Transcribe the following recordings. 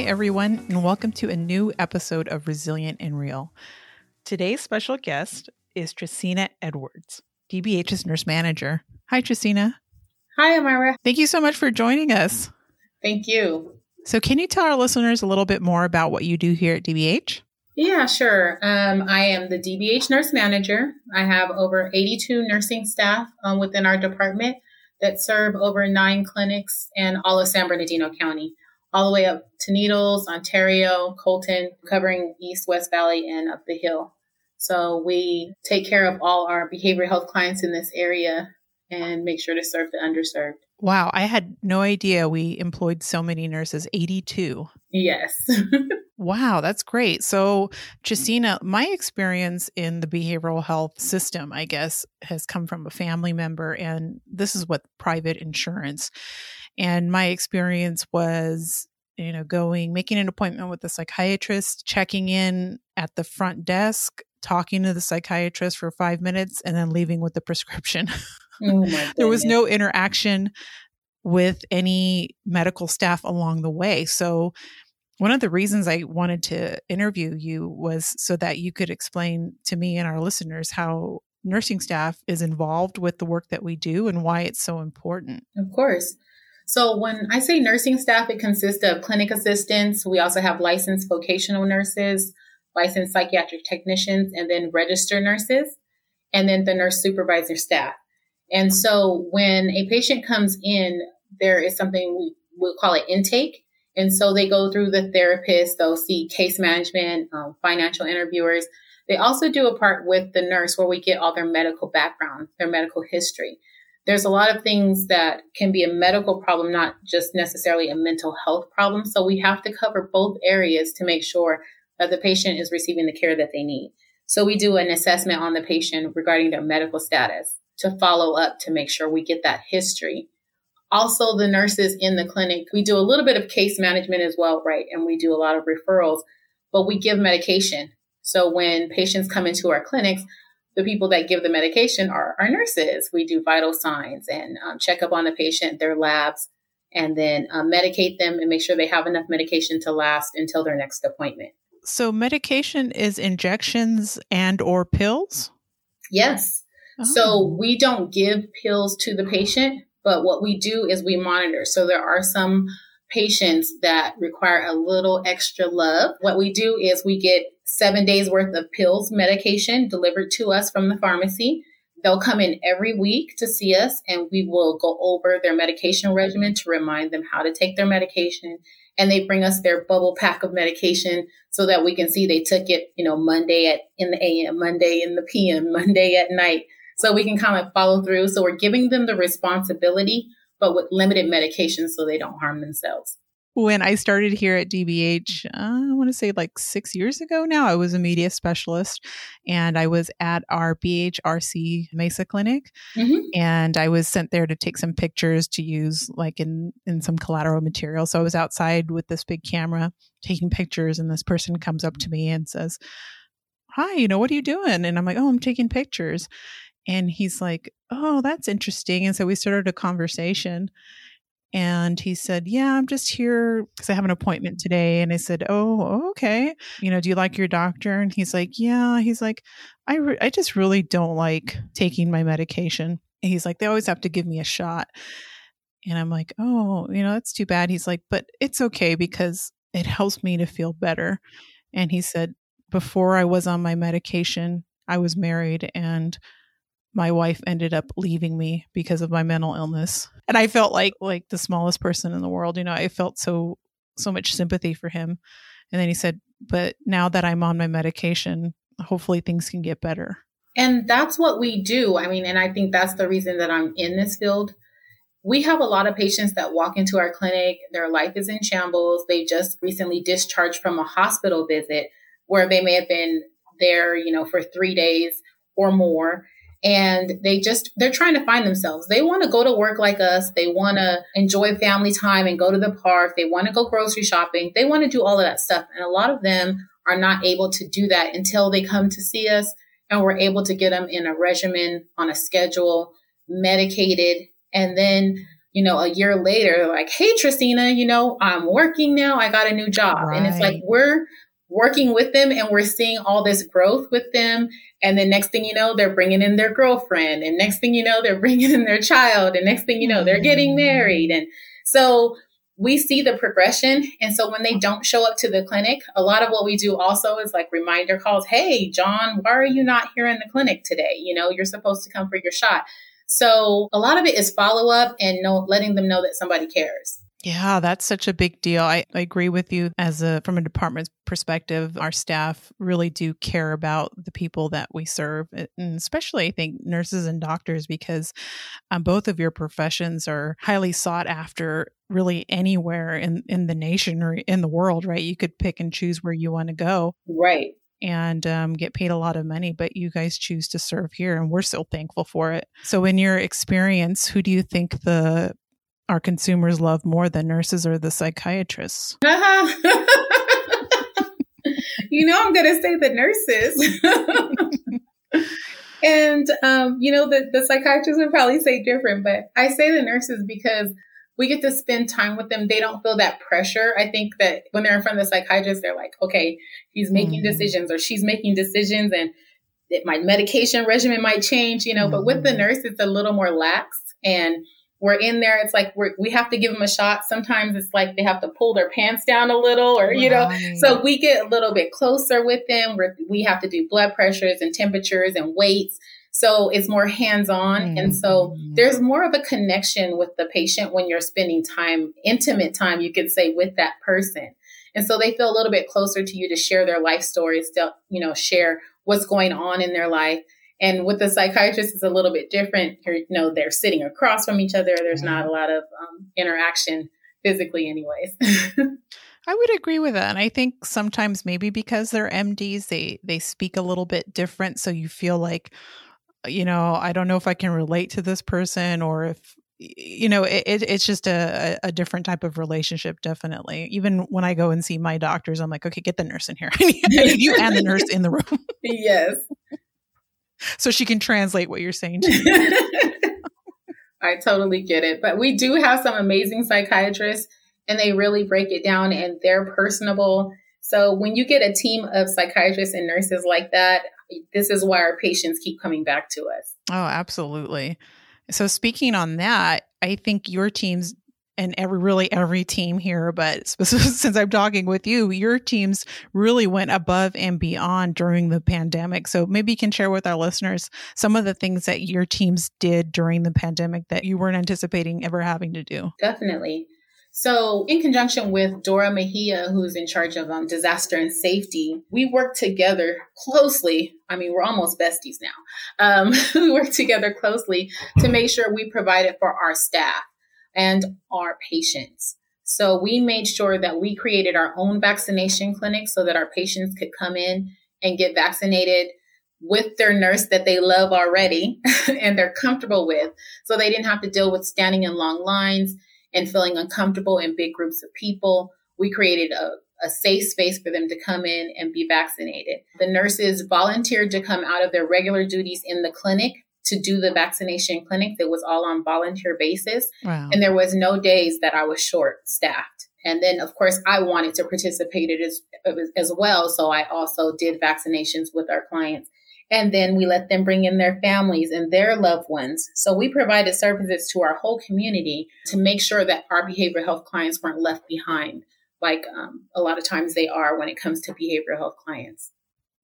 Hi, everyone, and welcome to a new episode of Resilient and Real. Today's special guest is Tristina Edwards, DBH's nurse manager. Hi, Tracina. Hi, Amara. Thank you so much for joining us. Thank you. So, can you tell our listeners a little bit more about what you do here at DBH? Yeah, sure. Um, I am the DBH nurse manager. I have over 82 nursing staff um, within our department that serve over nine clinics in all of San Bernardino County, all the way up to Needles, Ontario, Colton, covering East, West Valley, and up the hill. So we take care of all our behavioral health clients in this area and make sure to serve the underserved. Wow, I had no idea we employed so many nurses, 82. Yes. wow, that's great. So, Justina, my experience in the behavioral health system, I guess, has come from a family member, and this is what private insurance. And my experience was you know, going, making an appointment with the psychiatrist, checking in at the front desk, talking to the psychiatrist for five minutes, and then leaving with the prescription. Oh there was no interaction with any medical staff along the way. So, one of the reasons I wanted to interview you was so that you could explain to me and our listeners how nursing staff is involved with the work that we do and why it's so important. Of course. So, when I say nursing staff, it consists of clinic assistants. We also have licensed vocational nurses, licensed psychiatric technicians, and then registered nurses, and then the nurse supervisor staff. And so when a patient comes in, there is something we call it intake. And so they go through the therapist, they'll see case management, um, financial interviewers. They also do a part with the nurse where we get all their medical background, their medical history. There's a lot of things that can be a medical problem, not just necessarily a mental health problem. So we have to cover both areas to make sure that the patient is receiving the care that they need. So we do an assessment on the patient regarding their medical status to follow up to make sure we get that history. Also, the nurses in the clinic, we do a little bit of case management as well, right? And we do a lot of referrals, but we give medication. So when patients come into our clinics, the people that give the medication are our nurses. We do vital signs and um, check up on the patient, their labs, and then um, medicate them and make sure they have enough medication to last until their next appointment. So medication is injections and or pills? Yes. So oh. we don't give pills to the patient, but what we do is we monitor. So there are some patients that require a little extra love. What we do is we get seven days worth of pills medication delivered to us from the pharmacy. They'll come in every week to see us and we will go over their medication regimen to remind them how to take their medication. And they bring us their bubble pack of medication so that we can see they took it, you know, Monday at in the AM, Monday in the PM, Monday at night so we can kind of follow through. So we're giving them the responsibility, but with limited medication so they don't harm themselves. When I started here at DBH, uh, I want to say like six years ago now, I was a media specialist and I was at our BHRC Mesa clinic. Mm-hmm. And I was sent there to take some pictures to use like in, in some collateral material. So I was outside with this big camera taking pictures, and this person comes up to me and says, Hi, you know, what are you doing? And I'm like, Oh, I'm taking pictures. And he's like, Oh, that's interesting. And so we started a conversation. And he said, Yeah, I'm just here because I have an appointment today. And I said, Oh, okay. You know, do you like your doctor? And he's like, Yeah. He's like, I, re- I just really don't like taking my medication. And he's like, They always have to give me a shot. And I'm like, Oh, you know, that's too bad. He's like, But it's okay because it helps me to feel better. And he said, Before I was on my medication, I was married and my wife ended up leaving me because of my mental illness. And i felt like like the smallest person in the world you know i felt so so much sympathy for him. And then he said but now that i'm on my medication hopefully things can get better. And that's what we do. I mean and i think that's the reason that i'm in this field. We have a lot of patients that walk into our clinic. Their life is in shambles. They just recently discharged from a hospital visit where they may have been there you know for three days or more and they just they're trying to find themselves they want to go to work like us they want to enjoy family time and go to the park they want to go grocery shopping they want to do all of that stuff and a lot of them are not able to do that until they come to see us and we're able to get them in a regimen on a schedule medicated and then you know, a year later, like, hey, Tristina, you know, I'm working now. I got a new job. Right. And it's like, we're working with them and we're seeing all this growth with them. And then next thing you know, they're bringing in their girlfriend. And next thing you know, they're bringing in their child. And next thing you know, they're getting mm-hmm. married. And so we see the progression. And so when they don't show up to the clinic, a lot of what we do also is like reminder calls. Hey, John, why are you not here in the clinic today? You know, you're supposed to come for your shot. So a lot of it is follow up and know, letting them know that somebody cares. Yeah, that's such a big deal. I, I agree with you as a from a department's perspective, our staff really do care about the people that we serve, and especially I think nurses and doctors because um, both of your professions are highly sought after really anywhere in in the nation or in the world, right? You could pick and choose where you want to go. Right and um, get paid a lot of money, but you guys choose to serve here, and we're so thankful for it. So, in your experience, who do you think the our consumers love more, the nurses or the psychiatrists? Uh-huh. you know, I'm going to say the nurses. and, um, you know, the, the psychiatrists would probably say different, but I say the nurses because we get to spend time with them. They don't feel that pressure. I think that when they're in front of the psychiatrist, they're like, okay, he's making mm-hmm. decisions or she's making decisions and it, my medication regimen might change, you know, mm-hmm. but with the mm-hmm. nurse, it's a little more lax and we're in there. It's like we we have to give them a shot. Sometimes it's like they have to pull their pants down a little, or you know. So we get a little bit closer with them. We're, we have to do blood pressures and temperatures and weights. So it's more hands on, mm-hmm. and so mm-hmm. there's more of a connection with the patient when you're spending time, intimate time, you could say, with that person. And so they feel a little bit closer to you to share their life stories, to you know, share what's going on in their life and with the psychiatrist, it's a little bit different. you know, they're sitting across from each other. There's not a lot of um, interaction physically, anyways. I would agree with that. And I think sometimes maybe because they're MDs, they they speak a little bit different. So you feel like, you know, I don't know if I can relate to this person or if you know it, it's just a, a different type of relationship definitely even when i go and see my doctors i'm like okay get the nurse in here you and the nurse in the room yes so she can translate what you're saying I totally get it. But we do have some amazing psychiatrists and they really break it down and they're personable. So when you get a team of psychiatrists and nurses like that, this is why our patients keep coming back to us. Oh, absolutely. So speaking on that, I think your teams and every really every team here, but since I'm talking with you, your teams really went above and beyond during the pandemic. So maybe you can share with our listeners some of the things that your teams did during the pandemic that you weren't anticipating ever having to do. Definitely. So, in conjunction with Dora Mejia, who's in charge of um, disaster and safety, we work together closely. I mean, we're almost besties now. Um, we work together closely to make sure we provide it for our staff and our patients. So we made sure that we created our own vaccination clinic so that our patients could come in and get vaccinated with their nurse that they love already and they're comfortable with. So they didn't have to deal with standing in long lines and feeling uncomfortable in big groups of people. We created a, a safe space for them to come in and be vaccinated. The nurses volunteered to come out of their regular duties in the clinic to do the vaccination clinic that was all on volunteer basis. Wow. And there was no days that I was short staffed. And then, of course, I wanted to participate it as, as well. So I also did vaccinations with our clients. And then we let them bring in their families and their loved ones. So we provided services to our whole community to make sure that our behavioral health clients weren't left behind, like um, a lot of times they are when it comes to behavioral health clients.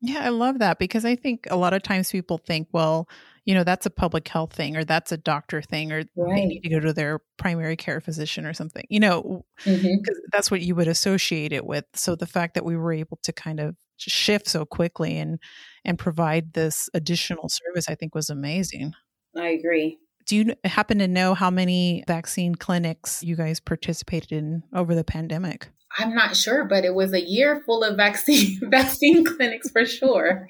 Yeah, I love that because I think a lot of times people think, well, you know, that's a public health thing or that's a doctor thing or right. they need to go to their primary care physician or something, you know, mm-hmm. that's what you would associate it with. So the fact that we were able to kind of shift so quickly and and provide this additional service, I think was amazing. I agree. Do you happen to know how many vaccine clinics you guys participated in over the pandemic? I'm not sure, but it was a year full of vaccine vaccine clinics for sure.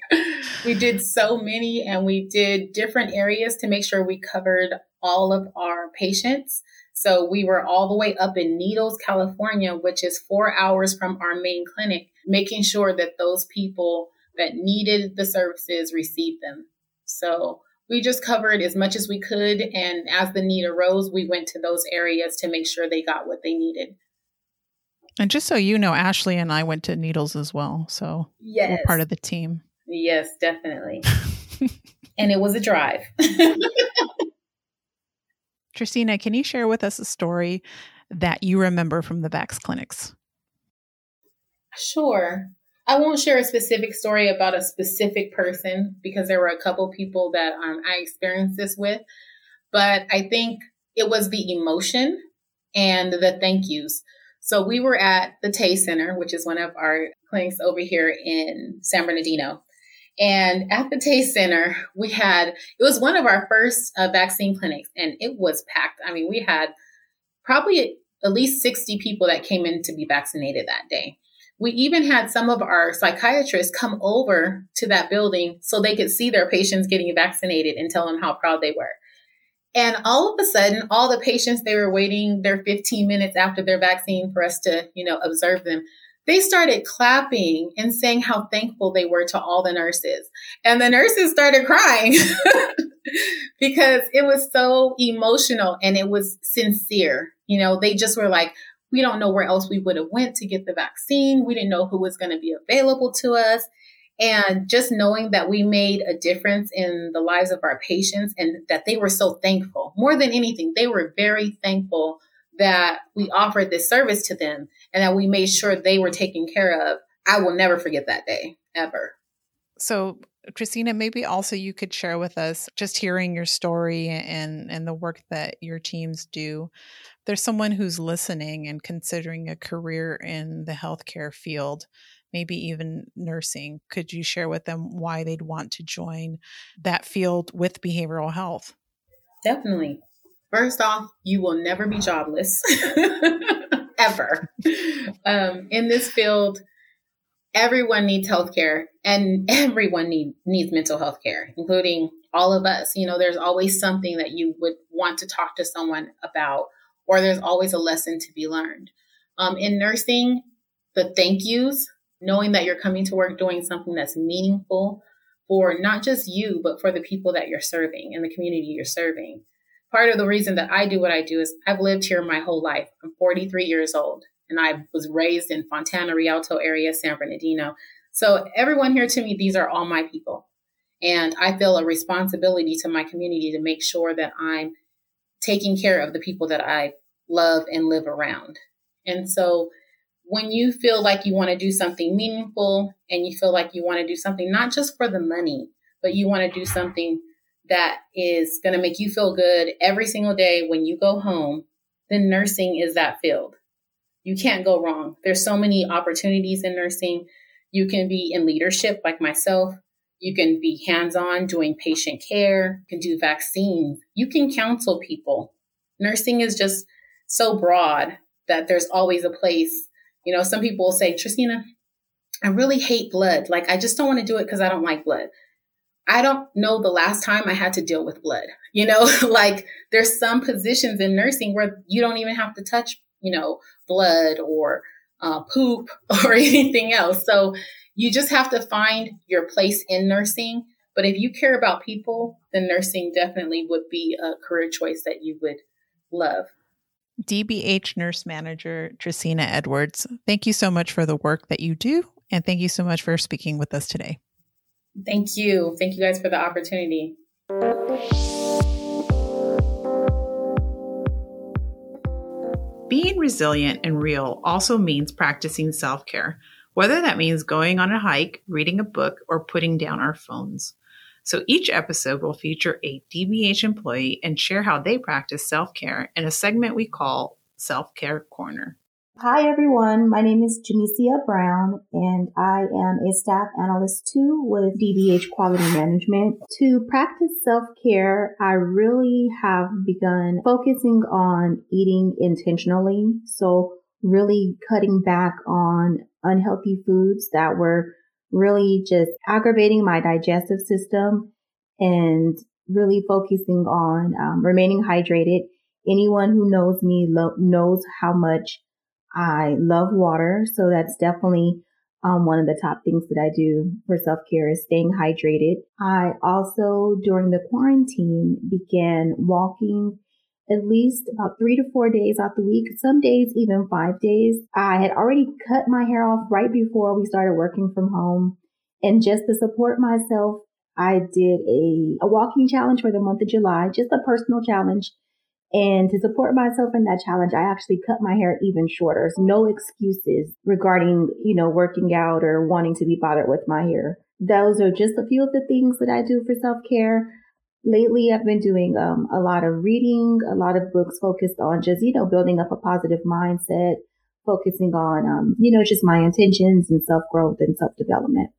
We did so many and we did different areas to make sure we covered all of our patients. So we were all the way up in Needles, California, which is 4 hours from our main clinic, making sure that those people that needed the services received them. So we just covered as much as we could. And as the need arose, we went to those areas to make sure they got what they needed. And just so you know, Ashley and I went to Needles as well. So yes. we're part of the team. Yes, definitely. and it was a drive. Tristina, can you share with us a story that you remember from the VAX clinics? Sure. I won't share a specific story about a specific person because there were a couple people that um, I experienced this with, but I think it was the emotion and the thank yous. So we were at the Tay Center, which is one of our clinics over here in San Bernardino. And at the Tay Center, we had, it was one of our first uh, vaccine clinics and it was packed. I mean, we had probably at least 60 people that came in to be vaccinated that day. We even had some of our psychiatrists come over to that building so they could see their patients getting vaccinated and tell them how proud they were. And all of a sudden, all the patients, they were waiting their 15 minutes after their vaccine for us to, you know, observe them. They started clapping and saying how thankful they were to all the nurses. And the nurses started crying because it was so emotional and it was sincere. You know, they just were like, we don't know where else we would have went to get the vaccine. We didn't know who was going to be available to us. And just knowing that we made a difference in the lives of our patients and that they were so thankful. More than anything, they were very thankful that we offered this service to them and that we made sure they were taken care of. I will never forget that day, ever. So, Christina, maybe also you could share with us just hearing your story and and the work that your teams do there's someone who's listening and considering a career in the healthcare field, maybe even nursing, could you share with them why they'd want to join that field with behavioral health? Definitely. First off, you will never be jobless, ever. Um, in this field, everyone needs healthcare and everyone need, needs mental health care, including all of us. You know, there's always something that you would want to talk to someone about or there's always a lesson to be learned. Um, in nursing, the thank yous, knowing that you're coming to work doing something that's meaningful for not just you, but for the people that you're serving and the community you're serving. Part of the reason that I do what I do is I've lived here my whole life. I'm 43 years old and I was raised in Fontana, Rialto area, San Bernardino. So everyone here to me, these are all my people. And I feel a responsibility to my community to make sure that I'm taking care of the people that I love and live around. And so when you feel like you want to do something meaningful and you feel like you want to do something not just for the money, but you want to do something that is going to make you feel good every single day when you go home, then nursing is that field. You can't go wrong. There's so many opportunities in nursing. You can be in leadership like myself. You can be hands on doing patient care, you can do vaccines, you can counsel people. Nursing is just so broad that there's always a place. You know, some people will say, Tristina, I really hate blood. Like, I just don't want to do it because I don't like blood. I don't know the last time I had to deal with blood. You know, like there's some positions in nursing where you don't even have to touch, you know, blood or uh, poop or anything else. So you just have to find your place in nursing. But if you care about people, then nursing definitely would be a career choice that you would love. DBH nurse manager Tristina Edwards, thank you so much for the work that you do. And thank you so much for speaking with us today. Thank you. Thank you guys for the opportunity. Being resilient and real also means practicing self care whether that means going on a hike, reading a book, or putting down our phones. So each episode will feature a DBH employee and share how they practice self care in a segment we call Self Care Corner. Hi everyone, my name is Janicia Brown and I am a staff analyst too with DBH Quality Management. To practice self-care, I really have begun focusing on eating intentionally. So really cutting back on unhealthy foods that were really just aggravating my digestive system and really focusing on um, remaining hydrated. Anyone who knows me lo- knows how much I love water. So that's definitely Um, one of the top things that I do for self care is staying hydrated. I also, during the quarantine, began walking at least about three to four days out the week, some days even five days. I had already cut my hair off right before we started working from home. And just to support myself, I did a, a walking challenge for the month of July, just a personal challenge. And to support myself in that challenge, I actually cut my hair even shorter. So no excuses regarding, you know, working out or wanting to be bothered with my hair. Those are just a few of the things that I do for self care. Lately, I've been doing um, a lot of reading, a lot of books focused on just, you know, building up a positive mindset, focusing on, um, you know, just my intentions and self growth and self development.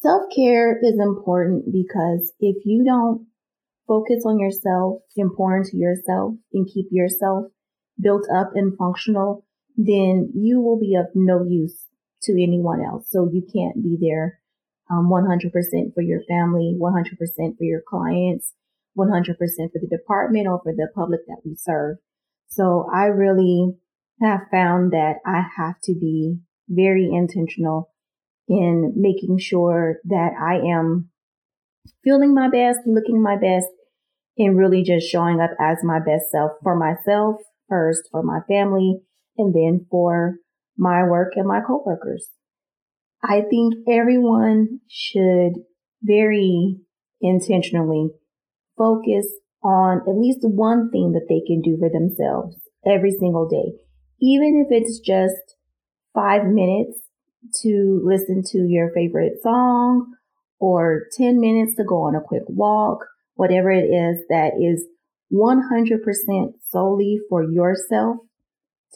Self care is important because if you don't focus on yourself and into yourself and keep yourself built up and functional, then you will be of no use to anyone else. So you can't be there um, 100% for your family, 100% for your clients, 100% for the department or for the public that we serve. So I really have found that I have to be very intentional in making sure that I am feeling my best, looking my best, and really just showing up as my best self for myself first, for my family, and then for my work and my coworkers. I think everyone should very intentionally focus on at least one thing that they can do for themselves every single day. Even if it's just five minutes to listen to your favorite song or 10 minutes to go on a quick walk, whatever it is that is 100% solely for yourself,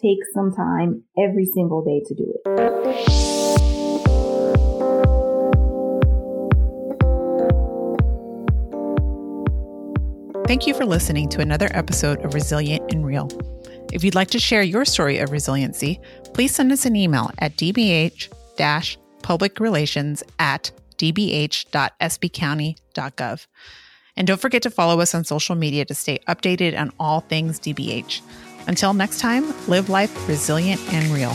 take some time every single day to do it. Thank you for listening to another episode of Resilient and Real. If you'd like to share your story of resiliency, please send us an email at dbh publicrelations at dbh.sbcounty.gov. And don't forget to follow us on social media to stay updated on all things DBH. Until next time, live life resilient and real.